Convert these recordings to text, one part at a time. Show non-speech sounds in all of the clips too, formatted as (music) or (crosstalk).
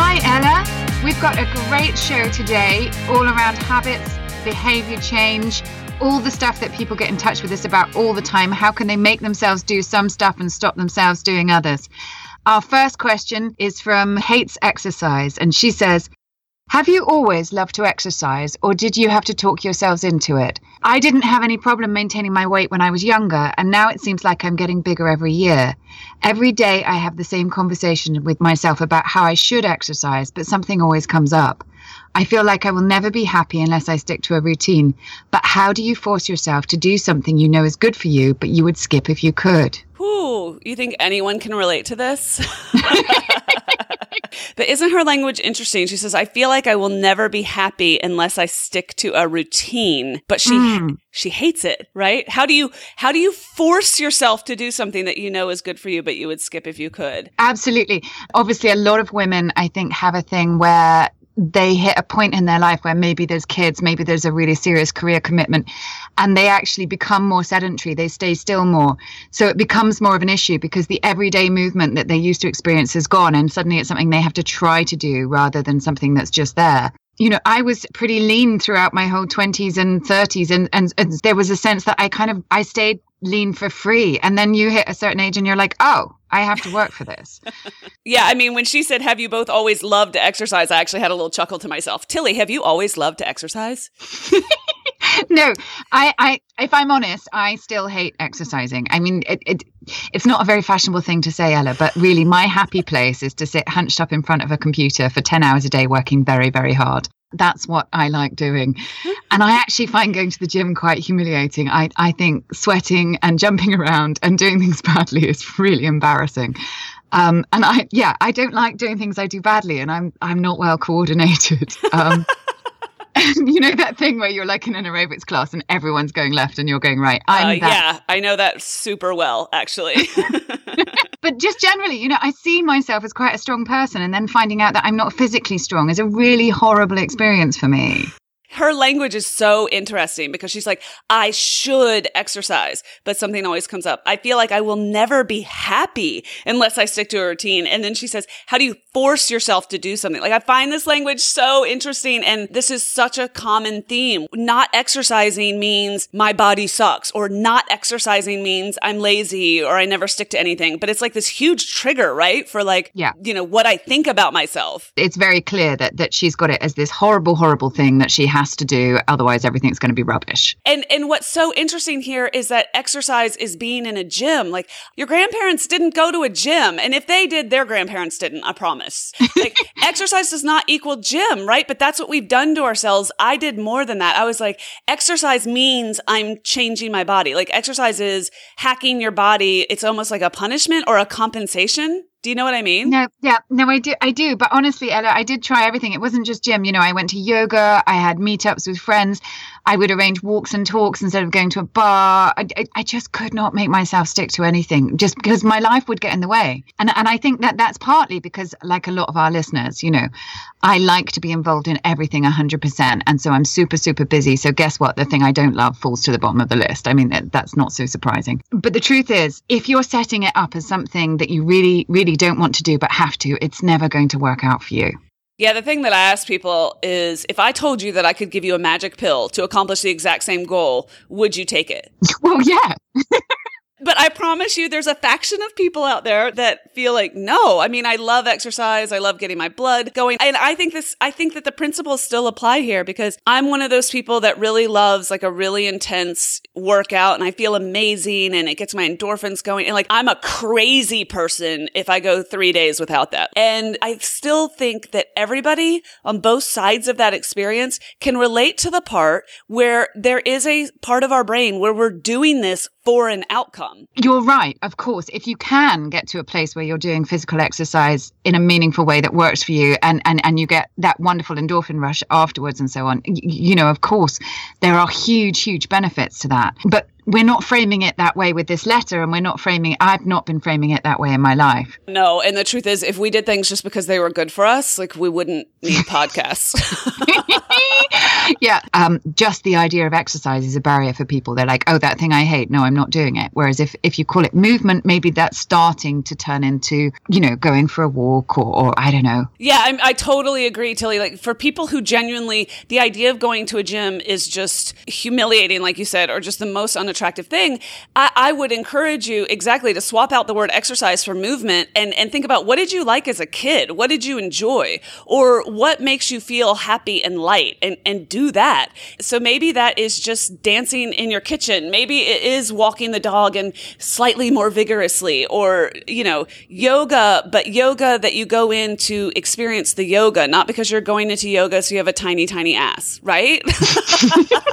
Hi, Ella. We've got a great show today all around habits, behavior change, all the stuff that people get in touch with us about all the time. How can they make themselves do some stuff and stop themselves doing others? Our first question is from Hates Exercise, and she says, have you always loved to exercise, or did you have to talk yourselves into it? I didn't have any problem maintaining my weight when I was younger, and now it seems like I'm getting bigger every year. Every day I have the same conversation with myself about how I should exercise, but something always comes up. I feel like I will never be happy unless I stick to a routine. But how do you force yourself to do something you know is good for you, but you would skip if you could? Ooh, you think anyone can relate to this? (laughs) but isn't her language interesting? She says, I feel like I will never be happy unless I stick to a routine, but she, mm. she hates it, right? How do you, how do you force yourself to do something that you know is good for you, but you would skip if you could? Absolutely. Obviously, a lot of women, I think, have a thing where they hit a point in their life where maybe there's kids, maybe there's a really serious career commitment, and they actually become more sedentary. They stay still more. So it becomes more of an issue because the everyday movement that they used to experience is gone, and suddenly it's something they have to try to do rather than something that's just there. You know, I was pretty lean throughout my whole 20s and 30s, and, and, and there was a sense that I kind of I stayed lean for free, and then you hit a certain age, and you're like, oh, I have to work for this. (laughs) yeah, I mean, when she said, Have you both always loved to exercise? I actually had a little chuckle to myself. Tilly, have you always loved to exercise? (laughs) no, I, I, if I'm honest, I still hate exercising. I mean, it, it, it's not a very fashionable thing to say, Ella, but really, my happy place is to sit hunched up in front of a computer for 10 hours a day working very, very hard. That's what I like doing. And I actually find going to the gym quite humiliating. I, I think sweating and jumping around and doing things (laughs) badly is really embarrassing. Um, and I, yeah, I don't like doing things I do badly, and I'm I'm not well coordinated. (laughs) Um, (laughs) you know that thing where you're like in an aerobics class and everyone's going left and you're going right. I'm uh, yeah, I know that super well, actually. (laughs) but just generally, you know, I see myself as quite a strong person, and then finding out that I'm not physically strong is a really horrible experience for me her language is so interesting because she's like, I should exercise, but something always comes up. I feel like I will never be happy unless I stick to a routine. And then she says, how do you force yourself to do something? Like I find this language so interesting. And this is such a common theme. Not exercising means my body sucks or not exercising means I'm lazy or I never stick to anything. But it's like this huge trigger, right? For like, yeah. you know, what I think about myself. It's very clear that, that she's got it as this horrible, horrible thing that she has has to do. Otherwise, everything's going to be rubbish. And and what's so interesting here is that exercise is being in a gym. Like your grandparents didn't go to a gym, and if they did, their grandparents didn't. I promise. Like (laughs) exercise does not equal gym, right? But that's what we've done to ourselves. I did more than that. I was like, exercise means I'm changing my body. Like exercise is hacking your body. It's almost like a punishment or a compensation do you know what I mean? No, yeah, no, I do, I do. But honestly, Ella, I did try everything. It wasn't just gym. You know, I went to yoga. I had meetups with friends. I would arrange walks and talks instead of going to a bar. I, I, I, just could not make myself stick to anything just because my life would get in the way. And, and I think that that's partly because, like a lot of our listeners, you know, I like to be involved in everything 100%. And so I'm super, super busy. So guess what? The thing I don't love falls to the bottom of the list. I mean, that's not so surprising. But the truth is, if you're setting it up as something that you really, really don't want to do but have to, it's never going to work out for you. Yeah, the thing that I ask people is if I told you that I could give you a magic pill to accomplish the exact same goal, would you take it? (laughs) Well, yeah. (laughs) But I promise you, there's a faction of people out there that feel like, no, I mean, I love exercise. I love getting my blood going. And I think this, I think that the principles still apply here because I'm one of those people that really loves like a really intense workout and I feel amazing and it gets my endorphins going. And like, I'm a crazy person if I go three days without that. And I still think that everybody on both sides of that experience can relate to the part where there is a part of our brain where we're doing this for an outcome. You're right. Of course, if you can get to a place where you're doing physical exercise in a meaningful way that works for you and and and you get that wonderful endorphin rush afterwards and so on, you know, of course, there are huge huge benefits to that. But we're not framing it that way with this letter and we're not framing I've not been framing it that way in my life. No, and the truth is if we did things just because they were good for us, like we wouldn't need (laughs) podcasts. (laughs) yeah, um, just the idea of exercise is a barrier for people. They're like, "Oh, that thing I hate. No, I'm not doing it." Whereas if if you call it movement, maybe that's starting to turn into, you know, going for a walk or, or I don't know. Yeah, I, I totally agree, Tilly. Like for people who genuinely, the idea of going to a gym is just humiliating, like you said, or just the most unattractive attractive thing, I, I, would encourage you exactly to swap out the word exercise for movement and, and think about what did you like as a kid? What did you enjoy? Or what makes you feel happy and light and, and do that. So maybe that is just dancing in your kitchen. Maybe it is walking the dog and slightly more vigorously or, you know, yoga, but yoga that you go in to experience the yoga, not because you're going into yoga so you have a tiny, tiny ass, right? (laughs)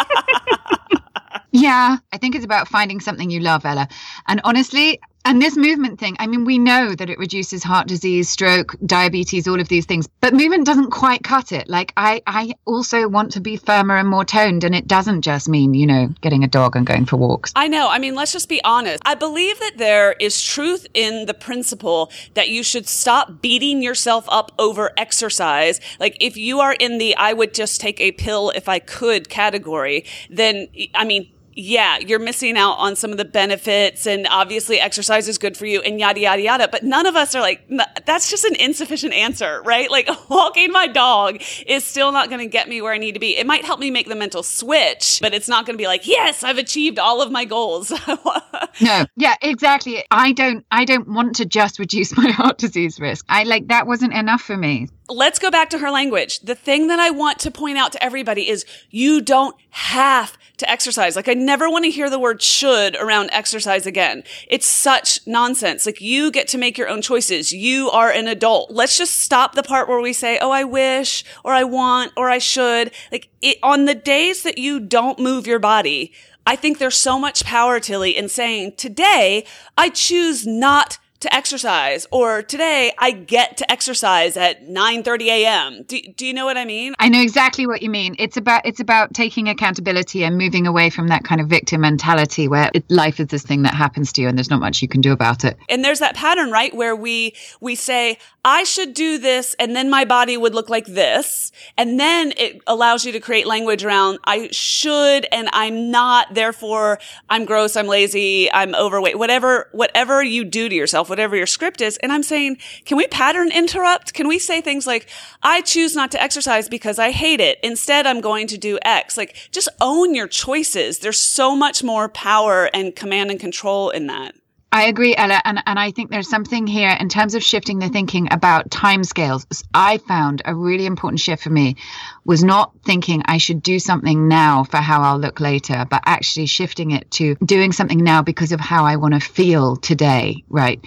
Yeah, I think it's about finding something you love, Ella. And honestly, and this movement thing, I mean, we know that it reduces heart disease, stroke, diabetes, all of these things, but movement doesn't quite cut it. Like, I, I also want to be firmer and more toned, and it doesn't just mean, you know, getting a dog and going for walks. I know. I mean, let's just be honest. I believe that there is truth in the principle that you should stop beating yourself up over exercise. Like, if you are in the I would just take a pill if I could category, then, I mean, yeah, you're missing out on some of the benefits and obviously exercise is good for you and yada, yada, yada. But none of us are like, that's just an insufficient answer, right? Like (laughs) walking my dog is still not going to get me where I need to be. It might help me make the mental switch, but it's not going to be like, yes, I've achieved all of my goals. (laughs) no. Yeah, exactly. I don't, I don't want to just reduce (laughs) my heart disease risk. I like, that wasn't enough for me let's go back to her language. The thing that I want to point out to everybody is you don't have to exercise. Like I never want to hear the word should around exercise again. It's such nonsense. Like you get to make your own choices. You are an adult. Let's just stop the part where we say, "Oh, I wish," or "I want," or "I should." Like it, on the days that you don't move your body, I think there's so much power, Tilly, in saying, "Today, I choose not to exercise or today I get to exercise at 9:30 a.m. Do, do you know what I mean? I know exactly what you mean. It's about it's about taking accountability and moving away from that kind of victim mentality where it, life is this thing that happens to you and there's not much you can do about it. And there's that pattern, right, where we we say I should do this and then my body would look like this. And then it allows you to create language around I should and I'm not, therefore I'm gross, I'm lazy, I'm overweight, whatever whatever you do to yourself whatever your script is. And I'm saying, can we pattern interrupt? Can we say things like, I choose not to exercise because I hate it. Instead, I'm going to do X. Like just own your choices. There's so much more power and command and control in that. I agree, Ella, and, and I think there's something here in terms of shifting the thinking about timescales. I found a really important shift for me was not thinking I should do something now for how I'll look later, but actually shifting it to doing something now because of how I want to feel today, right?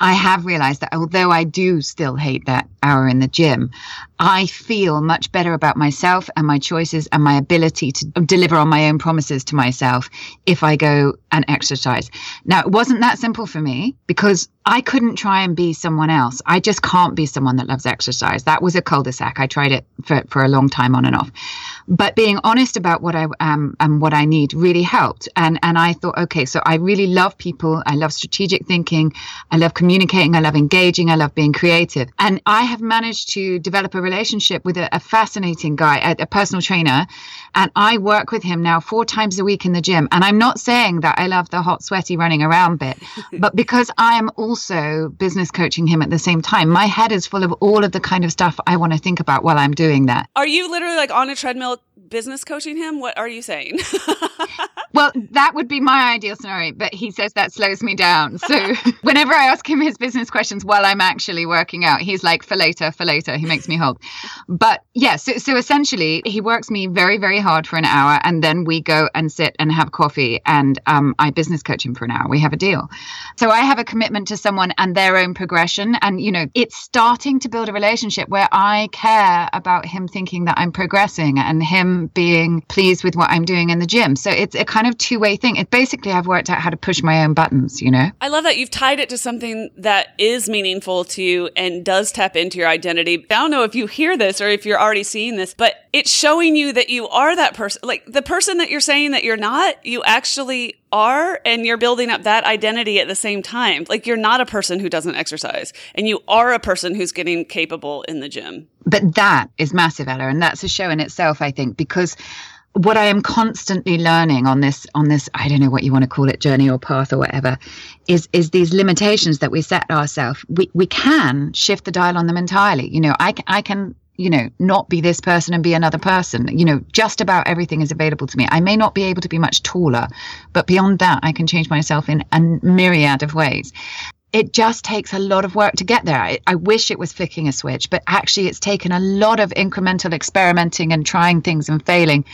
I have realized that although I do still hate that hour in the gym, I feel much better about myself and my choices and my ability to deliver on my own promises to myself if I go and exercise. Now, it wasn't that simple for me because I couldn't try and be someone else. I just can't be someone that loves exercise. That was a cul-de-sac. I tried it for, for a long time on and off. But being honest about what I am and what I need really helped. And and I thought, okay, so I really love people. I love strategic thinking. I love communicating. I love engaging. I love being creative. And I have managed to develop a relationship with a, a fascinating guy, a, a personal trainer. And I work with him now four times a week in the gym. And I'm not saying that I love the hot, sweaty running around bit, (laughs) but because I am also business coaching him at the same time, my head is full of all of the kind of stuff I want to think about while I'm doing that. Are you literally like on a treadmill business coaching him? What are you saying? (laughs) well, that would be my ideal scenario, but he says that slows me down. So (laughs) whenever I ask him his business questions while I'm actually working out, he's like, for later, for later. He makes me hold. But yeah, so, so essentially, he works me very, very hard for an hour, and then we go and sit and have coffee, and um, I business coach him for an hour. We have a deal. So I have a commitment to someone and their own progression. And, you know, it's starting to build a relationship where I care about him thinking that I'm progressing and him being pleased with what I'm doing in the gym. So it's a kind kind of two way thing. It basically, I've worked out how to push my own buttons, you know? I love that you've tied it to something that is meaningful to you and does tap into your identity. I don't know if you hear this or if you're already seeing this, but it's showing you that you are that person. Like the person that you're saying that you're not, you actually are and you're building up that identity at the same time. Like you're not a person who doesn't exercise and you are a person who's getting capable in the gym. But that is massive, Ella, and that's a show in itself, I think, because what I am constantly learning on this on this I don't know what you want to call it journey or path or whatever is is these limitations that we set ourselves. We we can shift the dial on them entirely. You know, I I can you know, not be this person and be another person. You know, just about everything is available to me. I may not be able to be much taller, but beyond that, I can change myself in a myriad of ways. It just takes a lot of work to get there. I, I wish it was flicking a switch, but actually, it's taken a lot of incremental experimenting and trying things and failing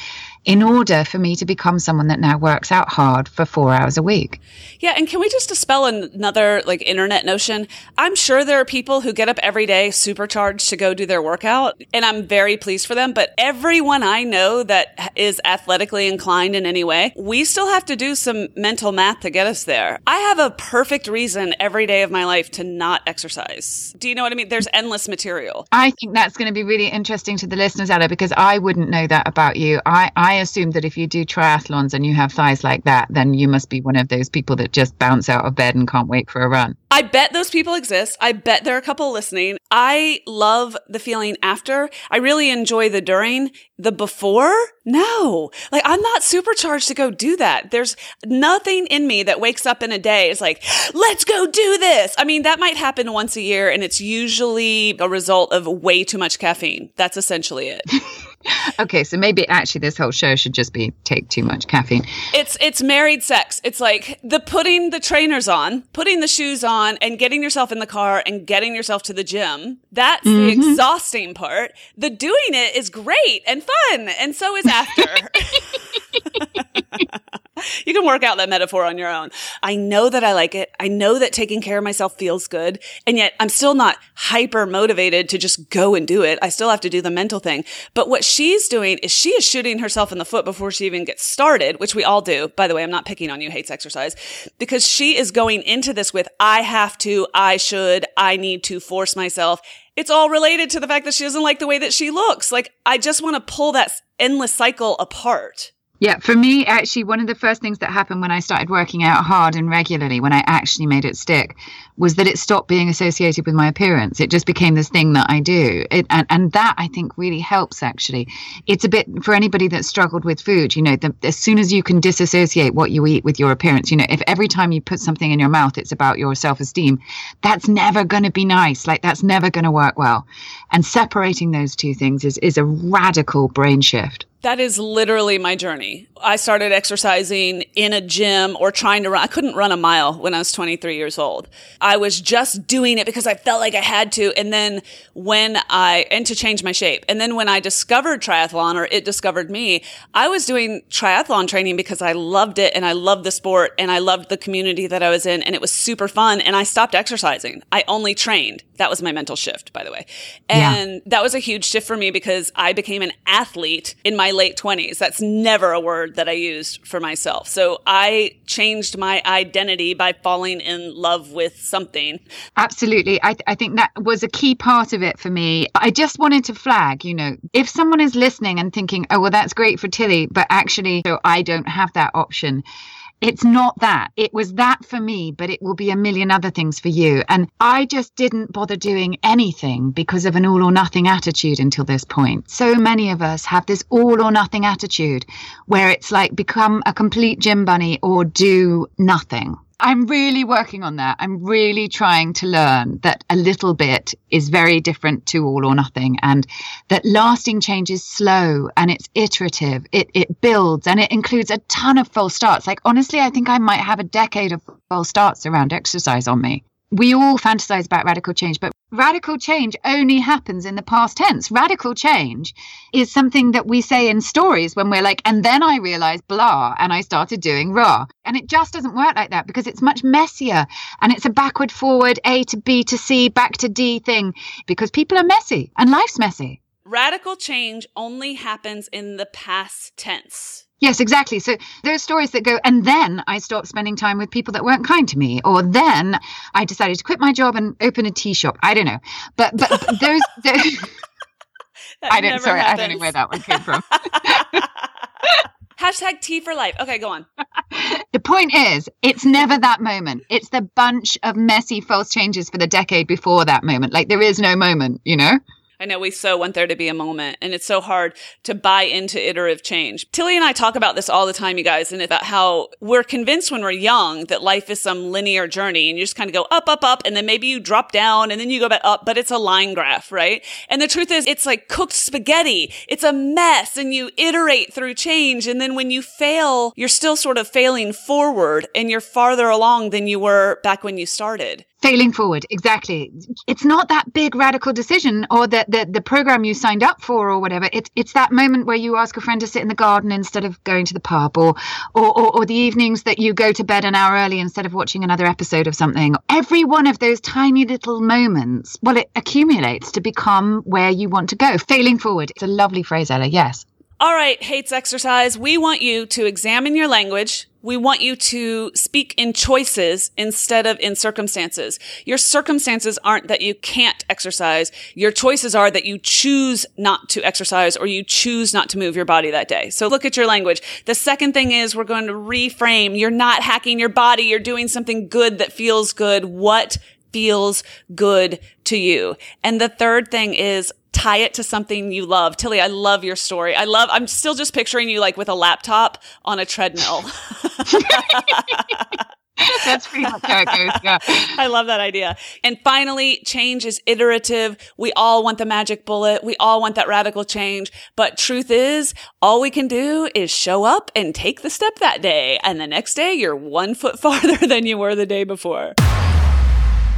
in order for me to become someone that now works out hard for four hours a week. Yeah. And can we just dispel another like internet notion? I'm sure there are people who get up every day supercharged to go do their workout, and I'm very pleased for them. But everyone I know that is athletically inclined in any way, we still have to do some mental math to get us there. I have a perfect reason every day of my life to not exercise. Do you know what I mean? There's endless material. I think that's going to be really interesting to the listeners, Ella, because I wouldn't know that about you. I, I assume that if you do triathlons and you have thighs like that, then you must be one of those people that just bounce out of bed and can't wait for a run. I bet those people exist. I bet there are a couple listening. I love the feeling after. I really enjoy the during. The before? No. Like I'm not supercharged to go do that. There's nothing in me that wakes up in a day is like, let's go do this. I mean, that might happen once a year and it's usually a result of way too much caffeine. That's essentially it. (laughs) okay, so maybe actually this whole show should just be take too much caffeine. It's it's married sex. It's like the putting the trainers on, putting the shoes on and getting yourself in the car and getting yourself to the gym. That's mm-hmm. the exhausting part. The doing it is great and fun, and so is after. (laughs) you can work out that metaphor on your own. I know that I like it. I know that taking care of myself feels good. And yet I'm still not hyper motivated to just go and do it. I still have to do the mental thing. But what she's doing is she is shooting herself in the foot before she even gets started, which we all do. By the way, I'm not picking on you, hates exercise, because she is going into this with, I have to, I should, I need to force myself it's all related to the fact that she doesn't like the way that she looks. Like, I just want to pull that endless cycle apart. Yeah, for me, actually, one of the first things that happened when I started working out hard and regularly, when I actually made it stick, was that it stopped being associated with my appearance. It just became this thing that I do. It, and, and that I think really helps, actually. It's a bit for anybody that struggled with food, you know, the, as soon as you can disassociate what you eat with your appearance, you know, if every time you put something in your mouth, it's about your self esteem, that's never going to be nice. Like, that's never going to work well. And separating those two things is, is a radical brain shift. That is literally my journey. I started exercising in a gym or trying to run. I couldn't run a mile when I was 23 years old. I was just doing it because I felt like I had to. And then when I, and to change my shape. And then when I discovered triathlon or it discovered me, I was doing triathlon training because I loved it and I loved the sport and I loved the community that I was in and it was super fun. And I stopped exercising. I only trained. That was my mental shift, by the way. And yeah. that was a huge shift for me because I became an athlete in my late 20s. That's never a word that I used for myself. So I changed my identity by falling in love with something. Absolutely. I, th- I think that was a key part of it for me. I just wanted to flag, you know, if someone is listening and thinking, oh, well, that's great for Tilly, but actually, so I don't have that option it's not that. It was that for me, but it will be a million other things for you. And I just didn't bother doing anything because of an all or nothing attitude until this point. So many of us have this all or nothing attitude where it's like become a complete gym bunny or do nothing. I'm really working on that. I'm really trying to learn that a little bit is very different to all or nothing and that lasting change is slow and it's iterative. It, it builds and it includes a ton of false starts. Like, honestly, I think I might have a decade of false starts around exercise on me we all fantasize about radical change, but radical change only happens in the past tense. Radical change is something that we say in stories when we're like, and then I realized blah, and I started doing raw. And it just doesn't work like that because it's much messier and it's a backward, forward, A to B to C, back to D thing because people are messy and life's messy. Radical change only happens in the past tense. Yes, exactly. So there are stories that go, and then I stopped spending time with people that weren't kind to me, or then I decided to quit my job and open a tea shop. I don't know, but but (laughs) those. those (laughs) I don't. Sorry, happens. I don't know where that one came from. (laughs) Hashtag tea for life. Okay, go on. the point is, it's never that moment. It's the bunch of messy false changes for the decade before that moment. Like there is no moment, you know? I know we so want there to be a moment and it's so hard to buy into iterative change. Tilly and I talk about this all the time, you guys, and about how we're convinced when we're young that life is some linear journey and you just kind of go up, up, up, and then maybe you drop down and then you go back up, but it's a line graph, right? And the truth is it's like cooked spaghetti. It's a mess and you iterate through change. And then when you fail, you're still sort of failing forward and you're farther along than you were back when you started. Failing forward, exactly. It's not that big radical decision or that the, the program you signed up for or whatever. It's it's that moment where you ask a friend to sit in the garden instead of going to the pub or, or, or, or the evenings that you go to bed an hour early instead of watching another episode of something. Every one of those tiny little moments, well, it accumulates to become where you want to go. Failing forward. It's a lovely phrase, Ella. Yes. All right, hates exercise. We want you to examine your language. We want you to speak in choices instead of in circumstances. Your circumstances aren't that you can't exercise. Your choices are that you choose not to exercise or you choose not to move your body that day. So look at your language. The second thing is we're going to reframe. You're not hacking your body. You're doing something good that feels good. What feels good to you? And the third thing is tie it to something you love. Tilly, I love your story. I love, I'm still just picturing you like with a laptop on a treadmill. (laughs) That's pretty much how it goes. Yeah. I love that idea. And finally, change is iterative. We all want the magic bullet. We all want that radical change. But truth is, all we can do is show up and take the step that day. And the next day, you're one foot (laughs) farther than you were the day before.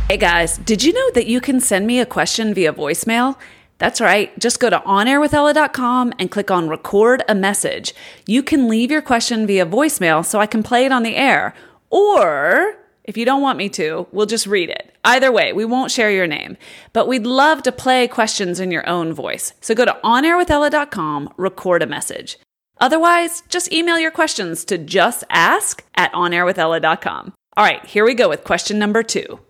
Hey guys, did you know that you can send me a question via voicemail? That's right. Just go to onairwithella.com and click on record a message. You can leave your question via voicemail so I can play it on the air. Or if you don't want me to, we'll just read it. Either way, we won't share your name, but we'd love to play questions in your own voice. So go to onairwithella.com, record a message. Otherwise, just email your questions to justask at onairwithella.com. All right, here we go with question number two.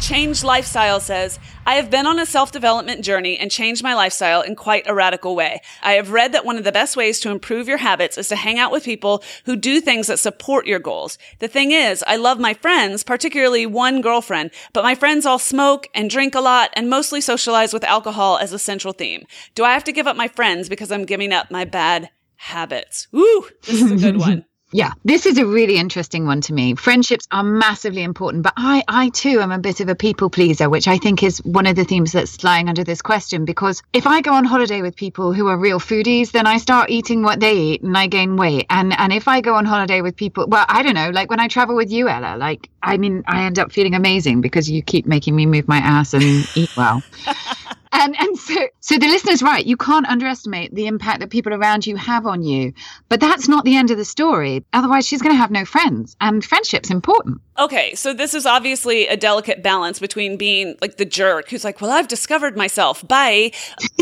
Change Lifestyle says, I have been on a self development journey and changed my lifestyle in quite a radical way. I have read that one of the best ways to improve your habits is to hang out with people who do things that support your goals. The thing is, I love my friends, particularly one girlfriend, but my friends all smoke and drink a lot and mostly socialize with alcohol as a central theme. Do I have to give up my friends because I'm giving up my bad habits? Woo! This is a good (laughs) one. Yeah, this is a really interesting one to me. Friendships are massively important, but I, I too am a bit of a people pleaser, which I think is one of the themes that's lying under this question. Because if I go on holiday with people who are real foodies, then I start eating what they eat and I gain weight. And and if I go on holiday with people, well, I don't know, like when I travel with you, Ella, like I mean, I end up feeling amazing because you keep making me move my ass and eat well. (laughs) and and so so the listener's right. You can't underestimate the impact that people around you have on you. But that's not the end of the story. Otherwise she's going to have no friends. And friendship's important. Okay so this is obviously a delicate balance between being like the jerk who's like well i've discovered myself. Bye. (laughs)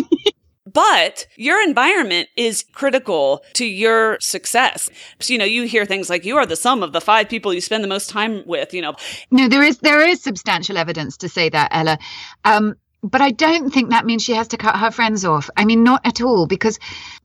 But your environment is critical to your success. So, you know, you hear things like you are the sum of the five people you spend the most time with, you know. No, there is there is substantial evidence to say that, Ella. Um, but I don't think that means she has to cut her friends off. I mean, not at all, because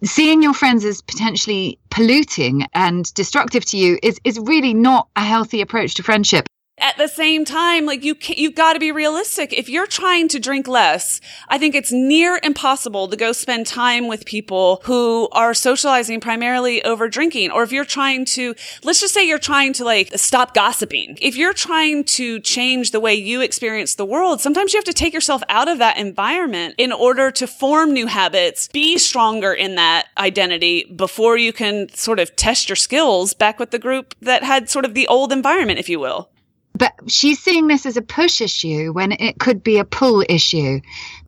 seeing your friends as potentially polluting and destructive to you is, is really not a healthy approach to friendship at the same time, like you can, you've got to be realistic. If you're trying to drink less, I think it's near impossible to go spend time with people who are socializing primarily over drinking. Or if you're trying to, let's just say you're trying to like stop gossiping. If you're trying to change the way you experience the world, sometimes you have to take yourself out of that environment in order to form new habits, be stronger in that identity before you can sort of test your skills back with the group that had sort of the old environment, if you will. But she's seeing this as a push issue when it could be a pull issue.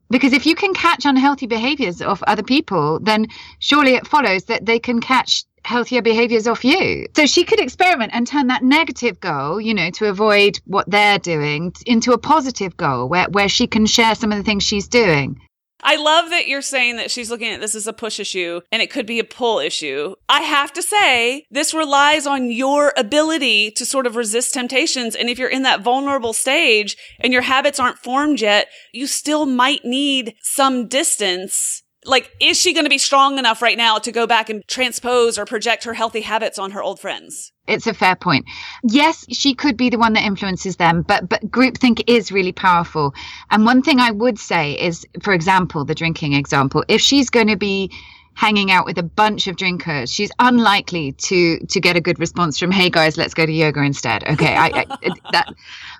Because if you can catch unhealthy behaviors of other people, then surely it follows that they can catch healthier behaviors off you. So she could experiment and turn that negative goal, you know, to avoid what they're doing into a positive goal where, where she can share some of the things she's doing. I love that you're saying that she's looking at this as a push issue and it could be a pull issue. I have to say, this relies on your ability to sort of resist temptations. And if you're in that vulnerable stage and your habits aren't formed yet, you still might need some distance like is she going to be strong enough right now to go back and transpose or project her healthy habits on her old friends? It's a fair point. Yes she could be the one that influences them but but groupthink is really powerful. And one thing i would say is for example the drinking example if she's going to be hanging out with a bunch of drinkers she's unlikely to to get a good response from hey guys let's go to yoga instead. Okay I, I (laughs) that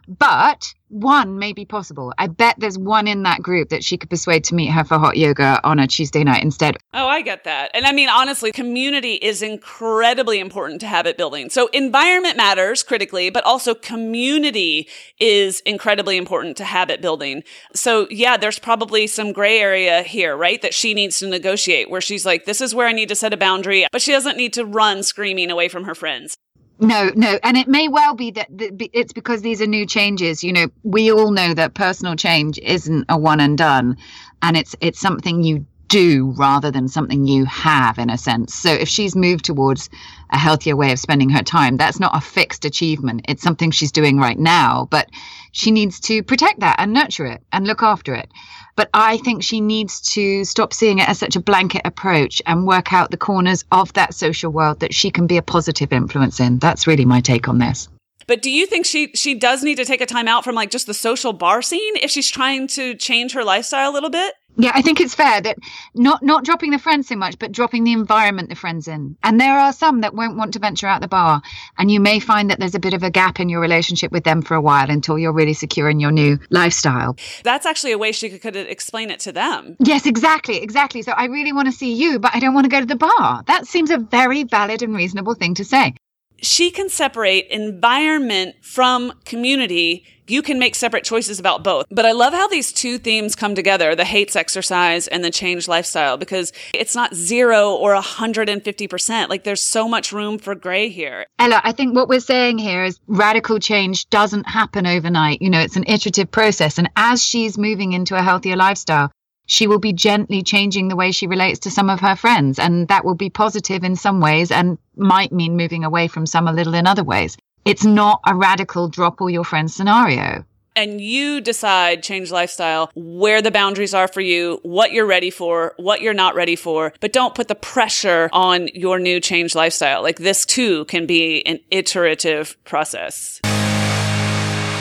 but one may be possible. I bet there's one in that group that she could persuade to meet her for hot yoga on a Tuesday night instead. Oh, I get that. And I mean, honestly, community is incredibly important to habit building. So environment matters critically, but also community is incredibly important to habit building. So yeah, there's probably some gray area here, right? That she needs to negotiate where she's like, this is where I need to set a boundary, but she doesn't need to run screaming away from her friends. No, no. And it may well be that it's because these are new changes. You know, we all know that personal change isn't a one and done and it's it's something you do rather than something you have in a sense. So if she's moved towards a healthier way of spending her time, that's not a fixed achievement. It's something she's doing right now, but she needs to protect that and nurture it and look after it. But I think she needs to stop seeing it as such a blanket approach and work out the corners of that social world that she can be a positive influence in. That's really my take on this. But do you think she she does need to take a time out from like just the social bar scene if she's trying to change her lifestyle a little bit? Yeah, I think it's fair that not not dropping the friends so much, but dropping the environment the friends in. And there are some that won't want to venture out the bar, and you may find that there's a bit of a gap in your relationship with them for a while until you're really secure in your new lifestyle. That's actually a way she could, could explain it to them. Yes, exactly, exactly. So I really want to see you, but I don't want to go to the bar. That seems a very valid and reasonable thing to say she can separate environment from community. You can make separate choices about both. But I love how these two themes come together, the hates exercise and the change lifestyle, because it's not zero or 150%. Like there's so much room for gray here. Ella, I think what we're saying here is radical change doesn't happen overnight. You know, it's an iterative process. And as she's moving into a healthier lifestyle, she will be gently changing the way she relates to some of her friends. And that will be positive in some ways and might mean moving away from some a little in other ways. It's not a radical drop all your friends scenario. And you decide, change lifestyle, where the boundaries are for you, what you're ready for, what you're not ready for, but don't put the pressure on your new change lifestyle. Like this too can be an iterative process.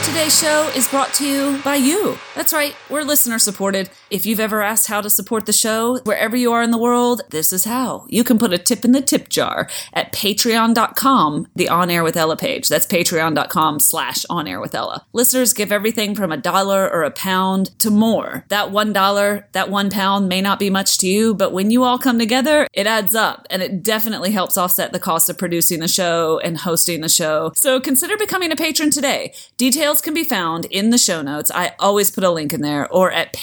Today's show is brought to you by you. That's right, we're listener supported. If you've ever asked how to support the show, wherever you are in the world, this is how. You can put a tip in the tip jar at patreon.com, the On Air with Ella page. That's patreon.com slash On Air with Ella. Listeners give everything from a dollar or a pound to more. That one dollar, that one pound may not be much to you, but when you all come together, it adds up and it definitely helps offset the cost of producing the show and hosting the show. So consider becoming a patron today. Details can be found in the show notes. I always put a link in there or at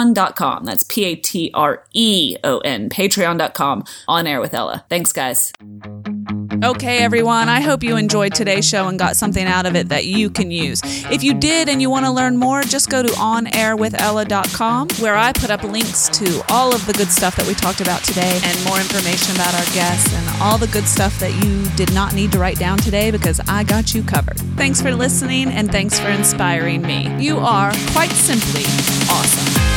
patreon.com. That's P A T R E O N, patreon.com, on air with Ella. Thanks, guys. Okay, everyone, I hope you enjoyed today's show and got something out of it that you can use. If you did and you want to learn more, just go to onairwithella.com where I put up links to all of the good stuff that we talked about today and more information about our guests and all the good stuff that you did not need to write down today because I got you covered. Thanks for listening and thanks for inspiring me. You are quite simply awesome.